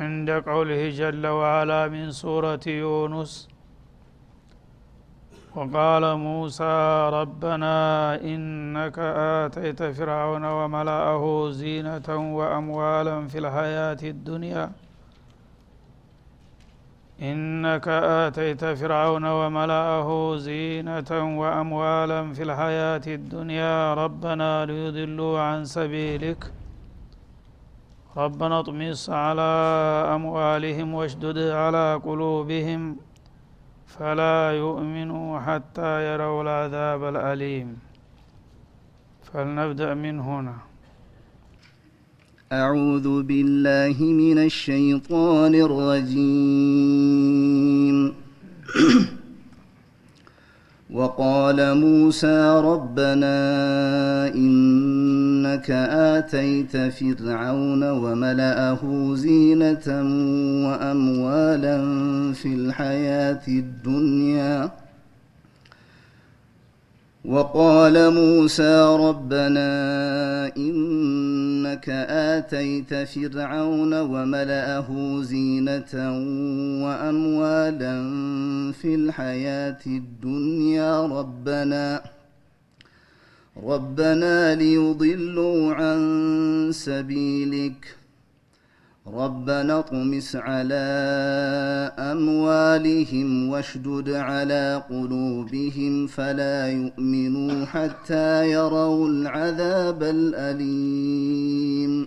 عند قوله جل وعلا من سورة يونس وقال موسى ربنا إنك آتيت فرعون وملأه زينة وأموالا في الحياة الدنيا إنك آتيت فرعون وملأه زينة وأموالا في الحياة الدنيا ربنا ليضلوا عن سبيلك ربنا اطمس على أموالهم واشدد على قلوبهم فلا يؤمنوا حتى يروا العذاب الأليم. فلنبدأ من هنا. أعوذ بالله من الشيطان الرجيم. وقال موسى ربنا إنك آتيت فرعون وملأه زينة وأموالا في الحياة الدنيا. وقال موسى ربنا إنك آتيت فرعون وملأه زينة وأموالا في الحياة الدنيا. ربنا ربنا ليضلوا عن سبيلك. ربنا اطمس على أموالهم واشدد على قلوبهم فلا يؤمنوا حتى يروا العذاب الأليم.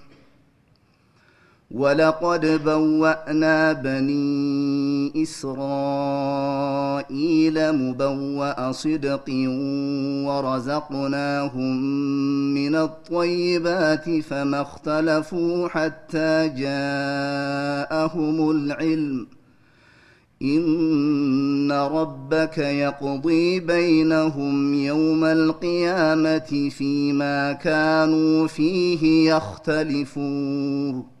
ولقد بوأنا بني إسرائيل مبوأ صدق ورزقناهم من الطيبات فما اختلفوا حتى جاءهم العلم. إن ربك يقضي بينهم يوم القيامة فيما كانوا فيه يختلفون.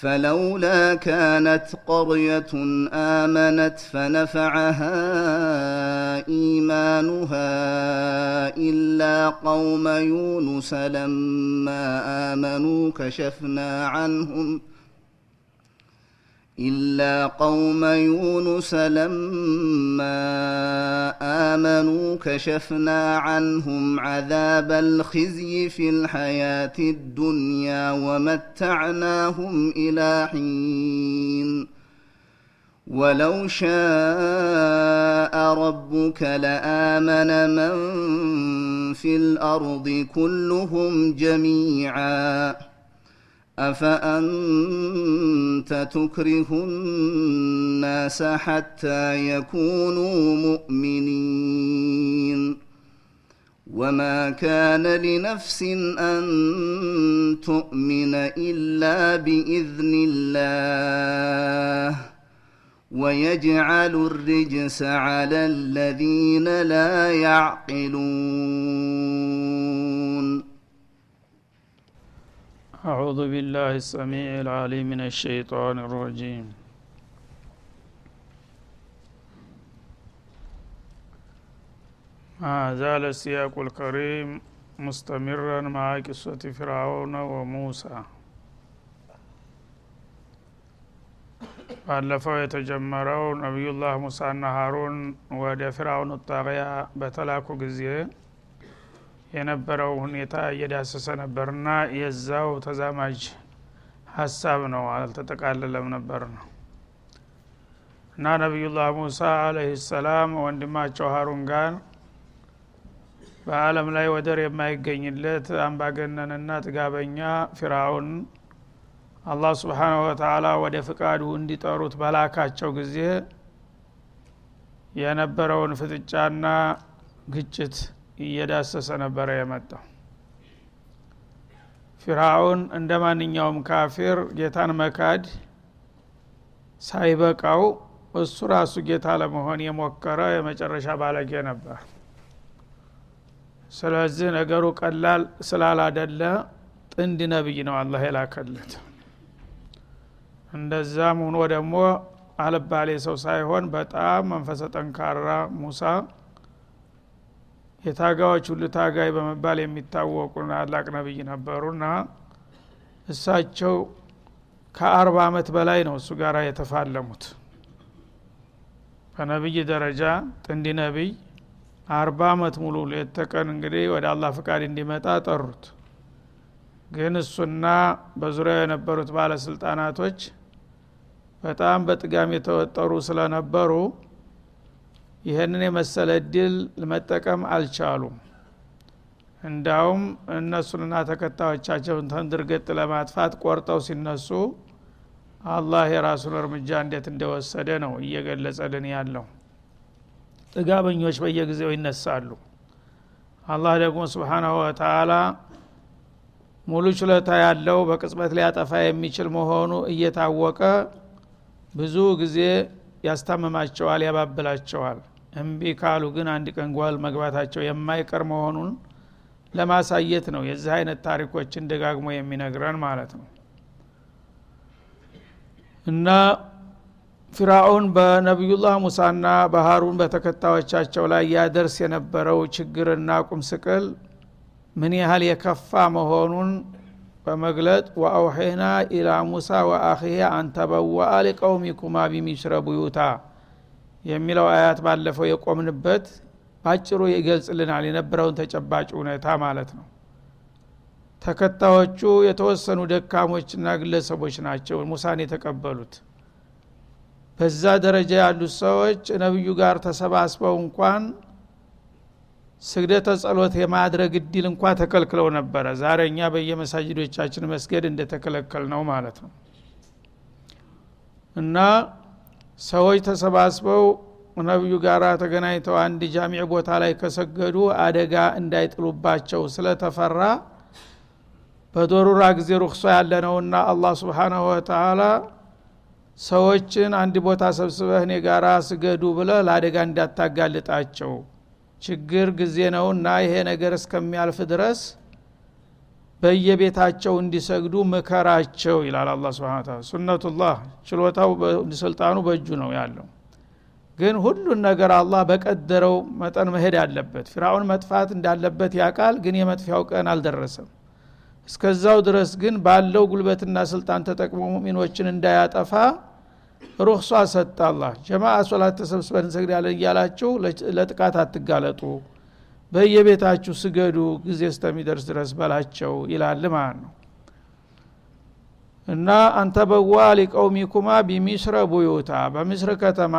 فلولا كانت قرية آمنت فنفعها إيمانها إلا قوم يونس لما آمنوا كشفنا عنهم إلا قوم يونس لما آمنوا كشفنا عنهم عذاب الخزي في الحياة الدنيا ومتعناهم إلى حين. ولو شاء ربك لآمن من في الأرض كلهم جميعاً. أفأنت تكره الناس حتى يكونوا مؤمنين؟ وما كان لنفس أن تؤمن إلا بإذن الله ويجعل الرجس على الذين لا يعقلون. أعوذ بالله السميع العليم من الشيطان الرجيم ما زال السياق الكريم مستمرا مع قصة فرعون وموسى ባለፈው የተጀመረው ነቢዩላህ ሙሳና ሀሩን ወደ ፊርአውን ጣቅያ በተላኩ ጊዜ የነበረው ሁኔታ እየዳሰሰ ነበርና የዛው ተዛማጅ ሀሳብ ነው አልተጠቃለለም ነበር ነው። እና ነቢዩላህ ሙሳ አለህ ሰላም ወንድማቸው ሀሩን ጋር በአለም ላይ ወደር የማይገኝለት አምባገነንና ጥጋበኛ ፊርአውን አላህ ስብሓናሁ ወተላ ወደ ፍቃዱ እንዲጠሩት በላካቸው ጊዜ የነበረውን ፍጥጫና ግጭት እየዳሰሰ ነበረ የመጣው። ፊርአውን እንደ ማንኛውም ካፊር ጌታን መካድ ሳይበቃው እሱ ራሱ ጌታ ለመሆን የሞከረ የመጨረሻ ባለጌ ነበር። ስለዚህ ነገሩ ቀላል ስላላደለ ጥንድ ነብይ ነው አላህ የላከለት። እንደዛም ሆኖ ደግሞ አልባሌ ሰው ሳይሆን በጣም መንፈሰ ጠንካራ ሙሳ የታጋዎች ሁሉ ታጋይ በመባል የሚታወቁ ታላቅ ነብይ ነበሩና እሳቸው ከአርባ አመት በላይ ነው እሱ ጋር የተፋለሙት። በነቢይ ደረጃ ጥንዲ ነቢይ አርባ አመት ሙሉ ሌት ተቀን እንግዲህ ወደ አላህ ፍቃድ እንዲመጣ ጠሩት። ግን እሱና በዙሪያው የነበሩት ባለስልጣናቶች በጣም በጥጋም የተወጠሩ ስለነበሩ ይህንን የመሰለ እድል መጠቀም አልቻሉም። እንዳውም እነሱንና ተከታዮቻቸውን ተንድርገጥ ለማጥፋት ቆርጠው ሲነሱ አላህ የራሱን እርምጃ እንዴት እንደወሰደ ነው እየገለጸልን ያለው። ጥጋበኞች በየጊዜው ይነሳሉ። አላህ ደግሞ ስብሓናሁ ወተላ ሙሉ ችሎታ ያለው በቅጽበት ሊያጠፋ የሚችል መሆኑ እየታወቀ ብዙ ጊዜ ያስታምማቸዋል ያባብላቸዋል። እምቢ ካሉ ግን አንድ ቀን ጓል መግባታቸው የማይቀር መሆኑን ለማሳየት ነው የዚህ አይነት ታሪኮችን ደጋግሞ የሚነግረን ማለት ነው። እና ፊራውን በነቢዩላህ ሙሳና በሀሩን በተከታዮቻቸው ላይ ያደርስ የነበረው ችግርና ቁምስቅል ምን ያህል የከፋ መሆኑን በመግለጥ ወአውሄና ኢላ ሙሳ ወአኺሄ አንተበዋአ ሊቀውሚኩማ ቢሚስረ ቡዩታ የሚለው አያት ባለፈው የቆምንበት ባጭሩ ይገልጽልናል። የነበረውን ተጨባጭ ሁኔታ ማለት ነው። ተከታዮቹ የተወሰኑ ደካሞችና ግለሰቦች ናቸው ሙሳን የተቀበሉት። በዛ ደረጃ ያሉት ሰዎች ነቢዩ ጋር ተሰባስበው እንኳን ስግደተ ጸሎት የማድረግ እድል እንኳ ተከልክለው ነበረ። ዛሬ እኛ በየመሳጅዶቻችን መስገድ እንደተከለከል ነው ማለት ነው። እና ሰዎች ተሰባስበው ነቢዩ ጋር ተገናኝተው አንድ ጃሚዕ ቦታ ላይ ከሰገዱ አደጋ እንዳይጥሉባቸው ስለተፈራ በዶሩራ ጊዜ ሩክሶ ያለነውና አላህ ስብሓናሁ ወተላ ሰዎችን አንድ ቦታ ሰብስበህ እኔ ጋራ ስገዱ ብለ ለአደጋ እንዳታጋልጣቸው ችግር ጊዜ ነውና ይሄ ነገር እስከሚያልፍ ድረስ በየቤታቸው እንዲሰግዱ ምከራቸው ይላል አላ ስብን ታላ ሱነቱላህ ችሎታው ስልጣኑ በእጁ ነው ያለው። ግን ሁሉን ነገር አላህ በቀደረው መጠን መሄድ አለበት። ፊራውን መጥፋት እንዳለበት ያቃል ግን የመጥፊያው ቀን አልደረሰም። እስከዛው ድረስ ግን ባለው ጉልበትና ስልጣን ተጠቅሞ ሙሚኖችን እንዳያጠፋ ሩክሷ ሰጥ አላህ። ጀማአ ሶላት ተሰብስበን እንሰግዳለን እያላችሁ ለጥቃት አትጋለጡ በየቤታችሁ ስገዱ ጊዜ እስከሚደርስ ድረስ በላቸው ይላል ማለት ነው። እና አንተ በዋ ሊቀውሚኩማ ቢሚስረ ቡዩታ በምስር ከተማ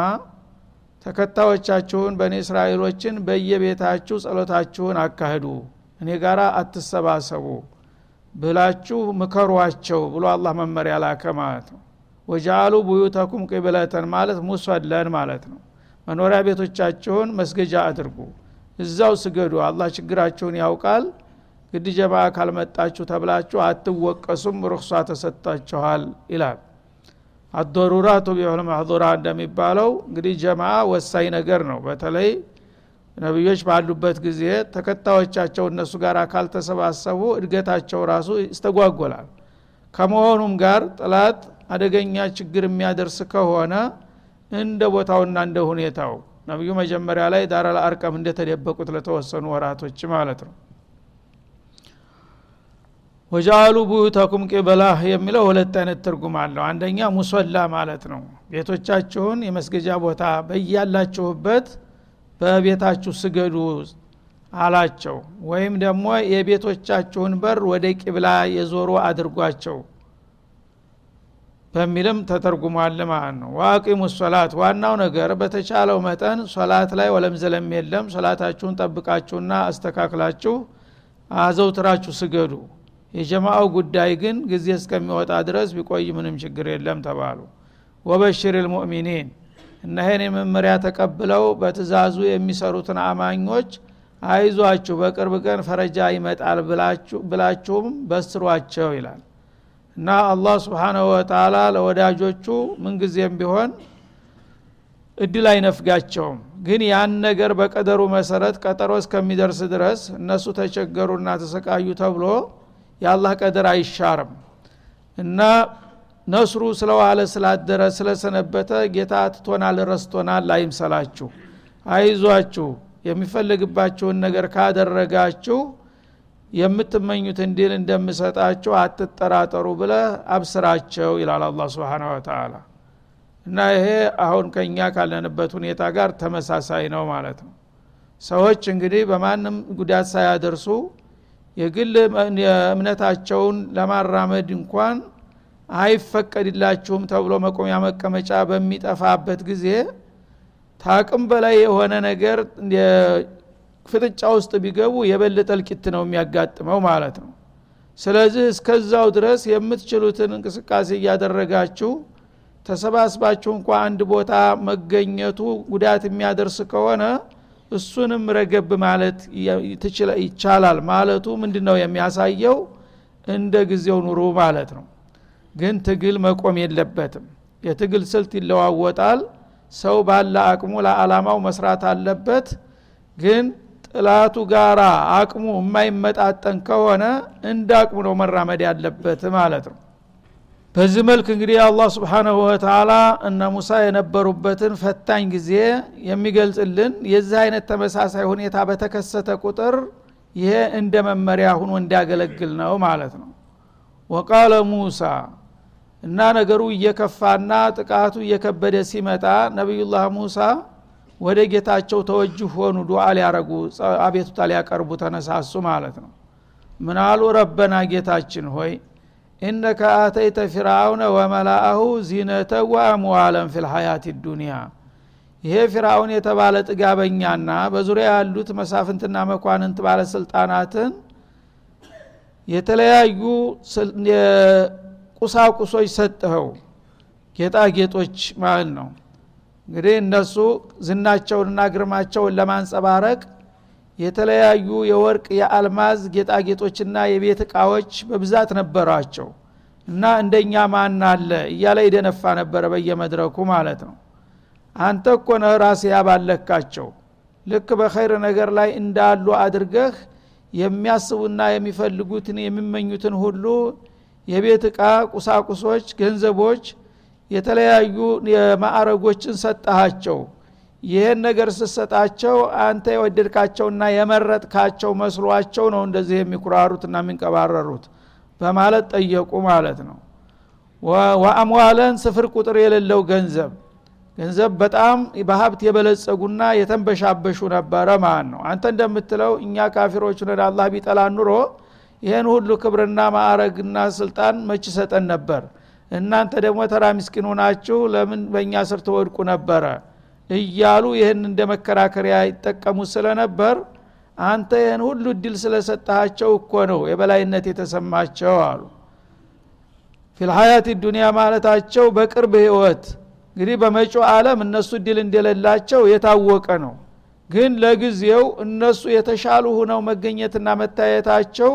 ተከታዮቻችሁን በእኔ እስራኤሎችን በየቤታችሁ ጸሎታችሁን አካሂዱ እኔ ጋር አትሰባሰቡ ብላችሁ ምከሯቸው ብሎ አላህ መመሪያ ላከ ማለት ነው ወጃአሉ ቡዩተኩም ቅብለተን ማለት ሙሰለን ማለት ነው። መኖሪያ ቤቶቻችሁን መስገጃ አድርጉ። እዛው ስገዱ። አላህ ችግራችሁን ያውቃል። ግድ ጀማ ካልመጣችሁ ተብላችሁ አትወቀሱም። ሩክሷ ተሰጥታችኋል ይላል። አዶሩራቱ ቢሆን ማህዱራ እንደሚባለው እንግዲህ ጀማ ወሳኝ ነገር ነው። በተለይ ነቢዮች ባሉበት ጊዜ ተከታዮቻቸው እነሱ ጋር ካልተሰባሰቡ እድገታቸው ራሱ ይስተጓጎላል። ከመሆኑም ጋር ጥላት አደገኛ ችግር የሚያደርስ ከሆነ እንደ ቦታውና እንደ ሁኔታው። ነቢዩ መጀመሪያ ላይ ዳረል አርቀም እንደተደበቁት ለተወሰኑ ወራቶች ማለት ነው። ወጃአሉ ቡዩተኩም ቂበላህ የሚለው ሁለት አይነት ትርጉም አለው። አንደኛ ሙሶላ ማለት ነው። ቤቶቻችሁን የመስገጃ ቦታ በያላችሁበት በቤታችሁ ስገዱ አላቸው። ወይም ደግሞ የቤቶቻችሁን በር ወደ ቂብላ የዞሩ አድርጓቸው በሚልም ተተርጉሟል ማለት ነው። ዋቂሙ ሶላት ዋናው ነገር በተቻለው መጠን ሶላት ላይ ወለም ዘለም የለም። ሶላታችሁን ጠብቃችሁና አስተካክላችሁ አዘውትራችሁ ስገዱ። የጀማአው ጉዳይ ግን ጊዜ እስከሚወጣ ድረስ ቢቆይ ምንም ችግር የለም ተባሉ። ወበሽር ልሙእሚኒን እና ይህን የመመሪያ ተቀብለው በትእዛዙ የሚሰሩትን አማኞች አይዟችሁ በቅርብ ቀን ፈረጃ ይመጣል ብላችሁም በስሯቸው ይላል እና አላህ ስብሓናሁ ወተላ ለወዳጆቹ ምንጊዜም ቢሆን እድል አይነፍጋቸውም። ግን ያን ነገር በቀደሩ መሰረት ቀጠሮ እስከሚደርስ ድረስ እነሱ ተቸገሩና ተሰቃዩ ተብሎ የአላህ ቀደር አይሻርም። እና ነስሩ ስለዋለ ስላደረ ስለሰነበተ ጌታ ትቶናል ረስቶናል አይምሰላችሁ። አይዟችሁ የሚፈልግባችሁን ነገር ካደረጋችሁ የምትመኙትን ድል እንደምሰጣችሁ አትጠራጠሩ ብለ አብስራቸው ይላል አላ ስብን ወተላ እና ይሄ አሁን ከእኛ ካለንበት ሁኔታ ጋር ተመሳሳይ ነው ማለት ነው። ሰዎች እንግዲህ በማንም ጉዳት ሳያደርሱ የግል እምነታቸውን ለማራመድ እንኳን አይፈቀድላችሁም ተብሎ መቆሚያ መቀመጫ በሚጠፋበት ጊዜ ታቅም በላይ የሆነ ነገር ፍጥጫ ውስጥ ቢገቡ የበለጠ እልቂት ነው የሚያጋጥመው ማለት ነው። ስለዚህ እስከዛው ድረስ የምትችሉትን እንቅስቃሴ እያደረጋችሁ ተሰባስባችሁ እንኳ አንድ ቦታ መገኘቱ ጉዳት የሚያደርስ ከሆነ እሱንም ረገብ ማለት ይቻላል ማለቱ ምንድ ነው የሚያሳየው? እንደ ጊዜው ኑሩ ማለት ነው። ግን ትግል መቆም የለበትም። የትግል ስልት ይለዋወጣል። ሰው ባለ አቅሙ ለአላማው መስራት አለበት። ግን ጥላቱ ጋራ አቅሙ የማይመጣጠን ከሆነ እንደ አቅሙ ነው መራመድ ያለበት ማለት ነው። በዚህ መልክ እንግዲህ አላህ ስብሓናሁ ወተላ እነ ሙሳ የነበሩበትን ፈታኝ ጊዜ የሚገልጽልን የዚህ አይነት ተመሳሳይ ሁኔታ በተከሰተ ቁጥር ይሄ እንደ መመሪያ ሁኖ እንዲያገለግል ነው ማለት ነው። ወቃለ ሙሳ እና ነገሩ እየከፋና ጥቃቱ እየከበደ ሲመጣ ነቢዩላህ ሙሳ ወደ ጌታቸው ተወጅህ ሆኑ ዱዓ ሊያረጉ አቤቱታ ሊያቀርቡ ተነሳሱ ማለት ነው። ምናሉ ረበና ጌታችን ሆይ ኢነከ አተይተ ፊርአውነ ወመላአሁ ዚነተ ወአምዋለን ፊ ልሐያት ዱኒያ ይሄ ፊርአውን የተባለ ጥጋበኛና በዙሪያ ያሉት መሳፍንትና መኳንንት ባለስልጣናትን የተለያዩ ቁሳቁሶች ሰጥኸው ጌጣጌጦች ማለት ነው እንግዲህ እነሱ ዝናቸውንና ግርማቸውን ለማንጸባረቅ የተለያዩ የወርቅ የአልማዝ ጌጣጌጦችና የቤት እቃዎች በብዛት ነበሯቸው እና እንደኛ ማን አለ እያለ ይደነፋ ነበረ በየመድረኩ ማለት ነው። አንተ እኮ ነህ ራስ ያባለካቸው። ልክ በኸይር ነገር ላይ እንዳሉ አድርገህ የሚያስቡና የሚፈልጉትን የሚመኙትን ሁሉ የቤት ዕቃ ቁሳቁሶች ገንዘቦች የተለያዩ የማዕረጎችን ሰጠሃቸው። ይህን ነገር ስሰጣቸው አንተ የወደድካቸውና የመረጥካቸው መስሏቸው ነው እንደዚህ የሚኩራሩትና የሚንቀባረሩት በማለት ጠየቁ ማለት ነው። ወአምዋለን ስፍር ቁጥር የሌለው ገንዘብ። ገንዘብ በጣም በሀብት የበለጸጉና የተንበሻበሹ ነበረ ማለት ነው። አንተ እንደምትለው እኛ ካፊሮች ነን አላህ ቢጠላ ኑሮ ይህን ሁሉ ክብርና ማዕረግና ስልጣን መች ሰጠን ነበር እናንተ ደግሞ ተራ ምስኪን ሆናችሁ ለምን በእኛ ስር ተወድቁ ነበረ? እያሉ ይህን እንደ መከራከሪያ ይጠቀሙ ስለነበር አንተ ይህን ሁሉ እድል ስለሰጠሃቸው እኮ ነው የበላይነት የተሰማቸው አሉ። ፊልሀያት ዱኒያ ማለታቸው በቅርብ ህይወት እንግዲህ በመጪው ዓለም እነሱ እድል እንደሌላቸው የታወቀ ነው። ግን ለጊዜው እነሱ የተሻሉ ሁነው መገኘትና መታየታቸው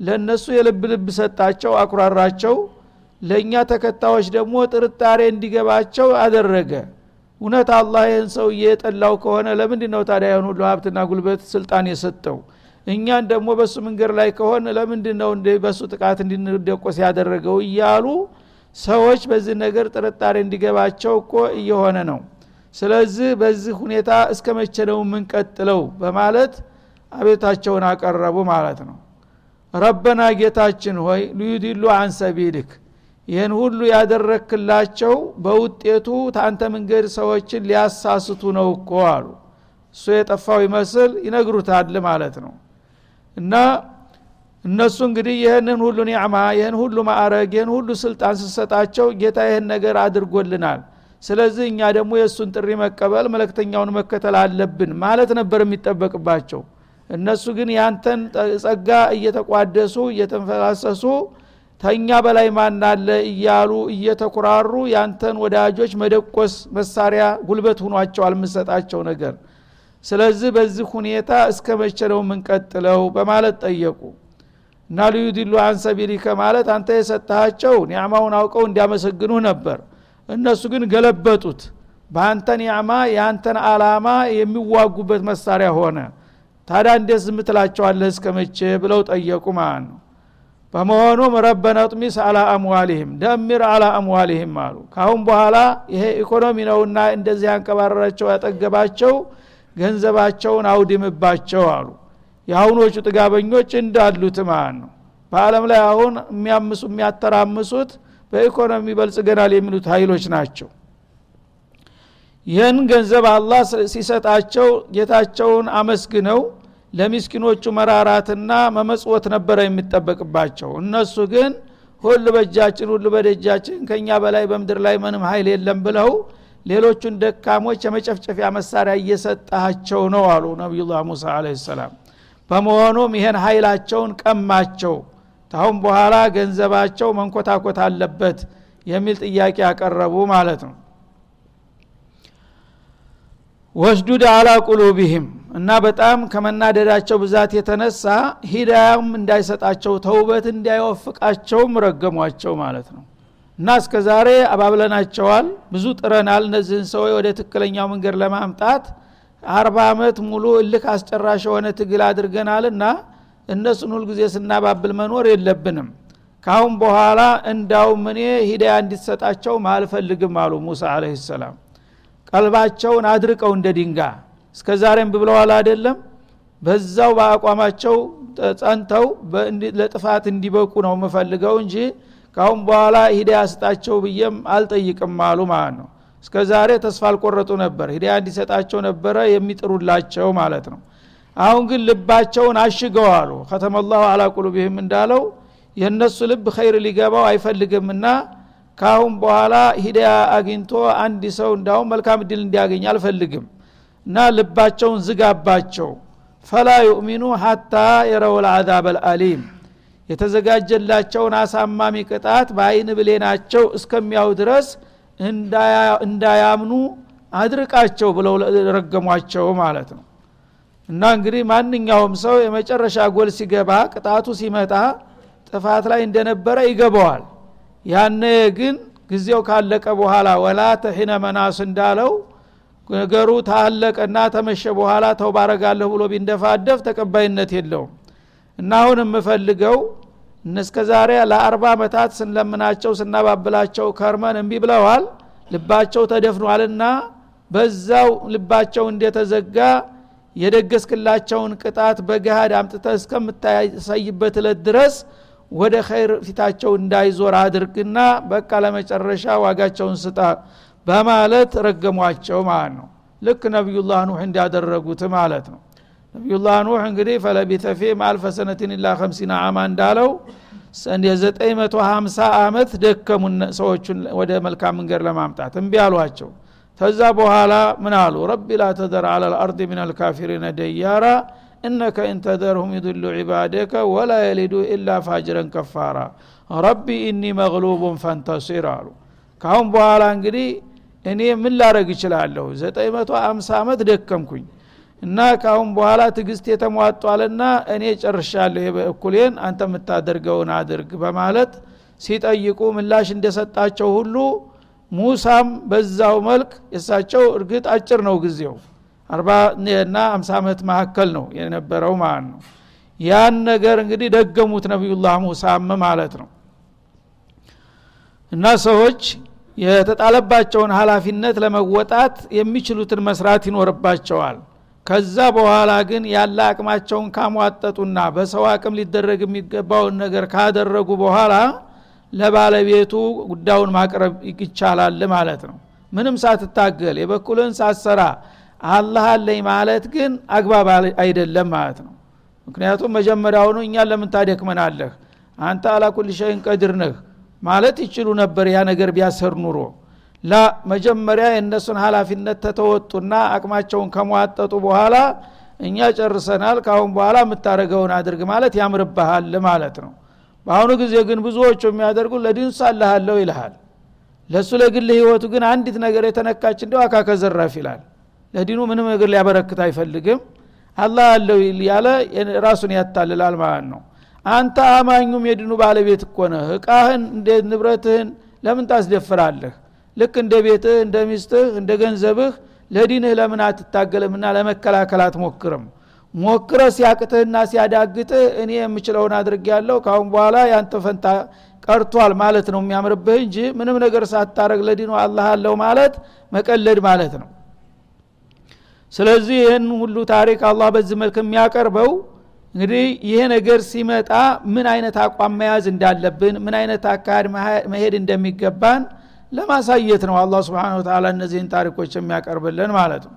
ለእነሱ የልብ ልብ ሰጣቸው አኩራራቸው ለእኛ ተከታዮች ደግሞ ጥርጣሬ እንዲገባቸው አደረገ። እውነት አላህ ይህን ሰው የጠላው ከሆነ ለምንድ ነው ታዲያ ይህን ሁሉ ሀብትና ጉልበት ስልጣን የሰጠው? እኛን ደግሞ በሱ መንገድ ላይ ከሆነ ለምንድ ነው በሱ ጥቃት እንድንደቆስ ያደረገው? እያሉ ሰዎች በዚህ ነገር ጥርጣሬ እንዲገባቸው እኮ እየሆነ ነው። ስለዚህ በዚህ ሁኔታ እስከ መቼ ነው የምንቀጥለው? በማለት አቤታቸውን አቀረቡ ማለት ነው። ረበና ጌታችን ሆይ ሊዩዲሉ አን ሰቢልክ ይህን ሁሉ ያደረክላቸው በውጤቱ ታንተ መንገድ ሰዎችን ሊያሳስቱ ነው እኮ አሉ። እሱ የጠፋው ይመስል ይነግሩታል ማለት ነው። እና እነሱ እንግዲህ ይህንን ሁሉ ኒዕማ ይህን ሁሉ ማዕረግ ይህን ሁሉ ስልጣን ስሰጣቸው ጌታ ይህን ነገር አድርጎልናል። ስለዚህ እኛ ደግሞ የእሱን ጥሪ መቀበል መለክተኛውን መከተል አለብን ማለት ነበር የሚጠበቅባቸው። እነሱ ግን ያንተን ጸጋ እየተቋደሱ እየተንፈላሰሱ ተኛ በላይ ማናለ እያሉ እየተኩራሩ ያንተን ወዳጆች መደቆስ መሳሪያ ጉልበት ሁኗቸው አልምሰጣቸው ነገር። ስለዚህ በዚህ ሁኔታ እስከ መቼ ነው የምንቀጥለው? በማለት ጠየቁ። እና ልዩድሉ አንሰቢሊከ ማለት አንተ የሰጠሃቸው ኒዕማውን አውቀው እንዲያመሰግኑ ነበር። እነሱ ግን ገለበጡት። በአንተ ኒዕማ የአንተን አላማ የሚዋጉበት መሳሪያ ሆነ። ታዲያ እንዴት ዝም ትላቸዋለህ እስከ መቼ? ብለው ጠየቁ ማለት ነው በመሆኑም ረበነ ጥሚስ አላ አምዋሊህም ደሚር አላ አምዋሊህም አሉ። ካሁን በኋላ ይሄ ኢኮኖሚ ነውና እንደዚህ ያንቀባረራቸው ያጠገባቸው ገንዘባቸውን አውድምባቸው አሉ። የአሁኖቹ ጥጋበኞች እንዳሉት ማለት ነው። በአለም ላይ አሁን የሚያምሱ የሚያተራምሱት በኢኮኖሚ በልጽገናል የሚሉት ኃይሎች ናቸው። ይህን ገንዘብ አላህ ሲሰጣቸው ጌታቸውን አመስግነው ለሚስኪኖቹ መራራትና መመጽወት ነበረ የሚጠበቅባቸው። እነሱ ግን ሁሉ በእጃችን ሁሉ በደጃችን ከኛ በላይ በምድር ላይ ምንም ኃይል የለም ብለው ሌሎቹን ደካሞች የመጨፍጨፊያ መሳሪያ እየሰጣቸው ነው አሉ ነቢዩላህ ሙሳ አለ ሰላም። በመሆኑም ይሄን ኃይላቸውን ቀማቸው። ታሁን በኋላ ገንዘባቸው መንኮታኮት አለበት የሚል ጥያቄ ያቀረቡ ማለት ነው። ወስዱድ አላ ቁሉቢህም እና በጣም ከመናደዳቸው ብዛት የተነሳ ሂዳያም እንዳይሰጣቸው ተውበት እንዳይወፍቃቸውም ረገሟቸው ማለት ነው። እና እስከ ዛሬ አባብለናቸዋል። ብዙ ጥረናል። እነዚህን ሰዎች ወደ ትክክለኛው መንገድ ለማምጣት አርባ ዓመት ሙሉ እልክ አስጨራሽ የሆነ ትግል አድርገናልና እነሱን ሁልጊዜ ስናባብል መኖር የለብንም። ካሁን በኋላ እንዳውም እኔ ሂዳያ እንዲሰጣቸው አልፈልግም አሉ ሙሳ አለህ ሰላም። ቀልባቸውን አድርቀው እንደ ድንጋ እስከ ዛሬም ብለዋል አይደለም? በዛው በአቋማቸው ጸንተው ለጥፋት እንዲበቁ ነው የምፈልገው እንጂ ካሁን በኋላ ሂዳያ ስጣቸው ብዬም አልጠይቅም አሉ ማለት ነው። እስከ ዛሬ ተስፋ አልቆረጡ ነበር። ሂዳያ እንዲሰጣቸው ነበረ የሚጥሩላቸው ማለት ነው። አሁን ግን ልባቸውን አሽገዋሉ ከተመላሁ አላ ቁሉብህም እንዳለው የእነሱ ልብ ኸይር ሊገባው አይፈልግምና ካአሁን በኋላ ሂዳያ አግኝቶ አንድ ሰው እንዳሁም መልካም እድል እንዲያገኝ አልፈልግም እና ልባቸውን ዝጋባቸው። ፈላ ዩእሚኑ ሐታ የረው ልአዛብ አልአሊም የተዘጋጀላቸውን አሳማሚ ቅጣት በአይን ብሌናቸው እስከሚያው ድረስ እንዳያምኑ አድርቃቸው ብለው ረገሟቸው ማለት ነው። እና እንግዲህ ማንኛውም ሰው የመጨረሻ ጎል ሲገባ ቅጣቱ ሲመጣ ጥፋት ላይ እንደነበረ ይገባዋል። ያነ ግን ጊዜው ካለቀ በኋላ ወላ ተሒነ መናስ እንዳለው ነገሩ ታለቀና ተመሸ በኋላ ተውባረጋለሁ ብሎ ቢንደፋደፍ ተቀባይነት የለውም። እና አሁን የምፈልገው እነስከ ዛሬ ለአርባ ዓመታት ስንለምናቸው ስናባብላቸው ከርመን እምቢ ብለዋል። ልባቸው ተደፍኗልና በዛው ልባቸው እንደተዘጋ የደገስክላቸውን ቅጣት በገሃድ አምጥተ እስከምታሳይበት እለት ድረስ ወደ ኸይር ፊታቸው እንዳይዞር አድርግና በቃ ለመጨረሻ ዋጋቸውን ስጣ በማለት ረገሟቸው ማለት ነው። ልክ ነቢዩላህ ኑህ እንዲያደረጉት ማለት ነው። ነቢዩላህ ኑህ እንግዲህ ፈለቢተ ፊህም አልፈ ሰነትን ከምሲና አማ እንዳለው የዘጠኝ መቶ ሀምሳ አመት ደከሙ ሰዎቹን ወደ መልካም መንገድ ለማምጣት እምቢ አሏቸው። ተዛ በኋላ ምን አሉ? رب لا تذر على الأرض من الكافرين ديارا إنك إن تذرهم يضلوا عبادك ولا يلدوا إلا فاجرا كفارا። رب إني مغلوب فانتصر አሉ። ካሁን በኋላ እንግዲህ እኔ ምን ላረግ እችላለሁ? ዘጠኝ መቶ አምሳ አመት ደከምኩኝ እና ካሁን በኋላ ትግስቴ ተሟጧልና እኔ ጨርሻለሁ የበኩሌን አንተ የምታደርገውን አድርግ በማለት ሲጠይቁ ምላሽ እንደሰጣቸው ሁሉ ሙሳም በዛው መልክ የሳቸው እርግጥ አጭር ነው ጊዜው እና አምሳ ዓመት መካከል ነው የነበረው ማለት ነው። ያን ነገር እንግዲህ ደገሙት ነቢዩላህ ሙሳም ማለት ነው። እና ሰዎች የተጣለባቸውን ሀላፊነት ለመወጣት የሚችሉትን መስራት ይኖርባቸዋል። ከዛ በኋላ ግን ያለ አቅማቸውን ካሟጠጡና በሰው አቅም ሊደረግ የሚገባውን ነገር ካደረጉ በኋላ ለባለቤቱ ጉዳዩን ማቅረብ ይቻላል ማለት ነው። ምንም ሳትታገል የበኩልን ሳትሰራ አላህ አለኝ ማለት ግን አግባብ አይደለም ማለት ነው። ምክንያቱም መጀመሪያውኑ እኛን ለምን ታደክመናለህ? አንተ አላኩል ሸይን ቀድር ነህ ማለት ይችሉ ነበር ያ ነገር ቢያሰር ኑሮ። ላ መጀመሪያ የእነሱን ሀላፊነት ተተወጡና አቅማቸውን ከሟጠጡ በኋላ እኛ ጨርሰናል ካሁን በኋላ የምታደረገውን አድርግ ማለት ያምርብሃል ማለት ነው። በአሁኑ ጊዜ ግን ብዙዎቹ የሚያደርጉ ለዲኑ ሳልሃለሁ ይልሃል። ለእሱ ለግል ህይወቱ ግን አንዲት ነገር የተነካች እንደው አካከዘራፍ ይላል። ለዲኑ ምንም ነገር ሊያበረክት አይፈልግም። አላህ አለው ያለ ራሱን ያታልላል ማለት ነው አንተ አማኙም የድኑ ባለቤት እኮ ነህ። እቃህን እንደ ንብረትህን ለምን ታስደፍራለህ? ልክ እንደ ቤትህ እንደ ሚስትህ እንደ ገንዘብህ ለዲንህ ለምን አትታገልምና ለመከላከል አትሞክርም? ሞክረ ሲያቅትህና ሲያዳግጥህ እኔ የምችለውን አድርግ ያለው ካሁን በኋላ ያንተ ፈንታ ቀርቷል ማለት ነው የሚያምርብህ እንጂ ምንም ነገር ሳታረግ ለዲኑ አላህ አለው ማለት መቀለድ ማለት ነው። ስለዚህ ይህን ሁሉ ታሪክ አላህ በዚህ መልክ የሚያቀርበው እንግዲህ ይሄ ነገር ሲመጣ ምን አይነት አቋም መያዝ እንዳለብን ምን አይነት አካሄድ መሄድ እንደሚገባን ለማሳየት ነው አላ ስብን ተላ እነዚህን ታሪኮች የሚያቀርብልን ማለት ነው።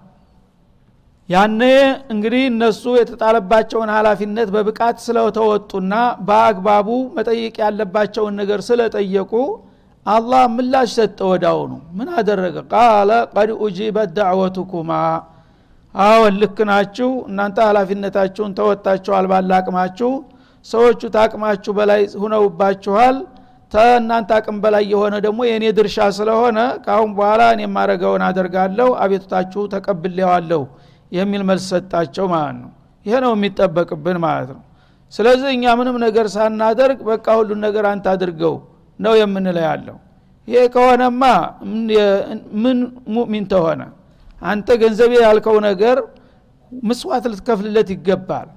ያነ እንግዲህ እነሱ የተጣለባቸውን ሀላፊነት በብቃት ስለተወጡና በአግባቡ መጠየቅ ያለባቸውን ነገር ስለጠየቁ አላህ ምላሽ ሰጠ ወዳውኑ ምን አደረገ? ቃለ ቀድ ኡጂበት ዳዕወቱኩማ አዎን ልክ ናችሁ። እናንተ ሀላፊነታችሁን ተወጣችኋል ባለ አቅማችሁ። ሰዎቹ ታቅማችሁ በላይ ሁነውባችኋል ተእናንተ አቅም በላይ የሆነ ደግሞ የእኔ ድርሻ ስለሆነ ካአሁን በኋላ እኔ የማረገውን አደርጋለሁ አቤቱታችሁ ተቀብሌዋለሁ የሚል መልስ ሰጣቸው ማለት ነው። ይሄ ነው የሚጠበቅብን ማለት ነው። ስለዚህ እኛ ምንም ነገር ሳናደርግ በቃ ሁሉን ነገር አንተ አድርገው ነው የምንለው ያለው። ይሄ ከሆነማ ምን ሙእሚን ተሆነ አንተ ገንዘቤ ያልከው ነገር ምስዋት ልትከፍልለት ይገባል።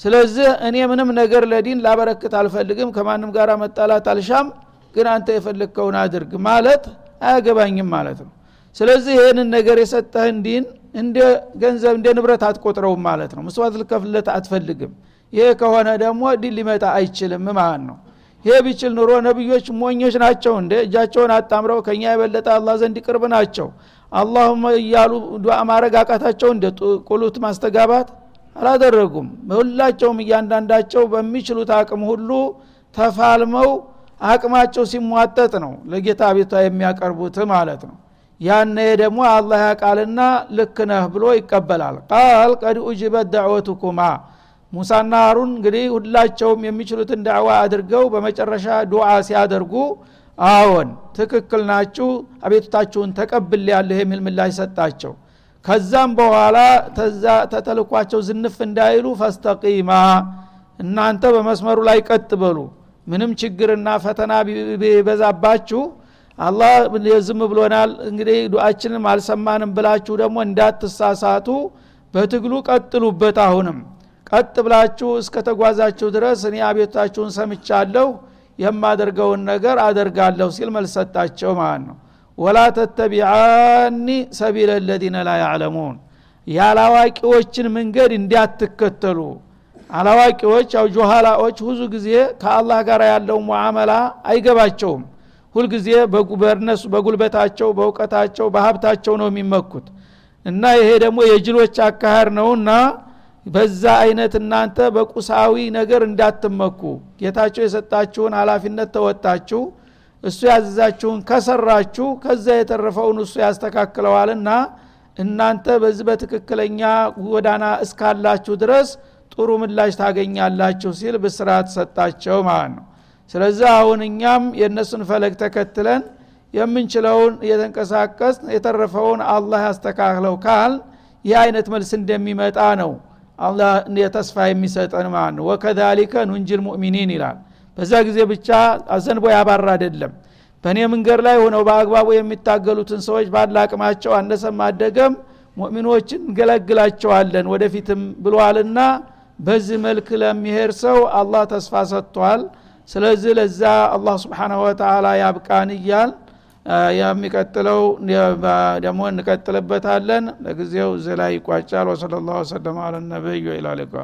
ስለዚህ እኔ ምንም ነገር ለዲን ላበረክት አልፈልግም ከማንም ጋር መጣላት አልሻም ግን አንተ የፈለግከውን አድርግ ማለት አያገባኝም ማለት ነው። ስለዚህ ይህንን ነገር የሰጠህን ዲን እንደ ገንዘብ እንደ ንብረት አትቆጥረውም ማለት ነው። ምስዋት ልከፍልለት አትፈልግም። ይሄ ከሆነ ደግሞ ዲን ሊመጣ አይችልም ማለት ነው። ይሄ ቢችል ኑሮ ነቢዮች ሞኞች ናቸው እንደ እጃቸውን አጣምረው ከኛ የበለጠ አላህ ዘንድ ቅርብ ናቸው አላሁመ እያሉ ዱዓ ማድረግ አቃታቸው እንደ ቁሉት ማስተጋባት አላደረጉም። ሁላቸውም እያንዳንዳቸው በሚችሉት አቅም ሁሉ ተፋልመው አቅማቸው ሲሟጠጥ ነው ለጌታ ቤቷ የሚያቀርቡት ማለት ነው። ያነ ደግሞ አላህ ያቃልና ልክ ነህ ብሎ ይቀበላል። ቃል ቀድ ኡጅበት ዳዕወቱኩማ። ሙሳና ሀሩን እንግዲህ ሁላቸውም የሚችሉትን ዳዕዋ አድርገው በመጨረሻ ዱዓ ሲያደርጉ አዎን ትክክል ናችሁ አቤቱታችሁን ተቀብል ያለህ የሚል ምላሽ ሰጣቸው። ከዛም በኋላ ተተልኳቸው ዝንፍ እንዳይሉ ፈስተቂማ እናንተ በመስመሩ ላይ ቀጥ በሉ። ምንም ችግርና ፈተና ቢበዛባችሁ አላህ ዝም ብሎናል። እንግዲህ ዱአችንም አልሰማንም ብላችሁ ደግሞ እንዳትሳሳቱ። በትግሉ ቀጥሉበት። አሁንም ቀጥ ብላችሁ እስከ ተጓዛችሁ ድረስ እኔ አቤታችሁን ሰምቻለሁ የማደርገውን ነገር አደርጋለሁ ሲል መልሰጣቸው ማለት ነው። ወላ ተተቢዓኒ ሰቢለ ለዚነ ላ ያዕለሙን። ያላዋቂዎችን መንገድ እንዲያትከተሉ። አላዋቂዎች ያው ጆሃላዎች ብዙ ጊዜ ከአላህ ጋር ያለው ሙዓመላ አይገባቸውም። ሁልጊዜ በእነሱ በጉልበታቸው በእውቀታቸው በሀብታቸው ነው የሚመኩት። እና ይሄ ደግሞ የጅሎች አካሄድ ነውና በዛ አይነት እናንተ በቁሳዊ ነገር እንዳትመኩ። ጌታቸው የሰጣችሁን ሀላፊነት ተወጣችሁ እሱ ያዘዛችሁን ከሰራችሁ ከዛ የተረፈውን እሱ ያስተካክለዋልና እናንተ በዚህ በትክክለኛ ጎዳና እስካላችሁ ድረስ ጥሩ ምላሽ ታገኛላችሁ ሲል ብስራት ሰጣቸው ማለት ነው። ስለዚህ አሁን እኛም የእነሱን ፈለግ ተከትለን የምንችለውን እየተንቀሳቀስ የተረፈውን አላህ ያስተካክለው ካል ይህ አይነት መልስ እንደሚመጣ ነው አላህ ተስፋ የሚሰጠን ማለት ነው? ወከዛሊከ ኑንጅል ሙእሚኒን ይላል። በዛ ጊዜ ብቻ አዘንቦ ያባራ አይደለም። በእኔ መንገድ ላይ ሆነው በአግባቡ የሚታገሉትን ሰዎች ባለ አቅማቸው አነሰም አደገም ሙእሚኖችን እንገለግላቸዋለን ወደፊትም ብሏልና በዚህ መልክ ለሚሄድ ሰው አላህ ተስፋ ሰጥቷል። ስለዚህ ለዛ አላህ ስብሓናሁ ወተላ ያብቃን እያል የሚቀጥለው ደግሞ እንቀጥልበታለን። ለጊዜው እዚህ ላይ ይቋጫል። ወሰለ ላሁ ወሰለም አለ ነቢይ ወኢላ ሊቃ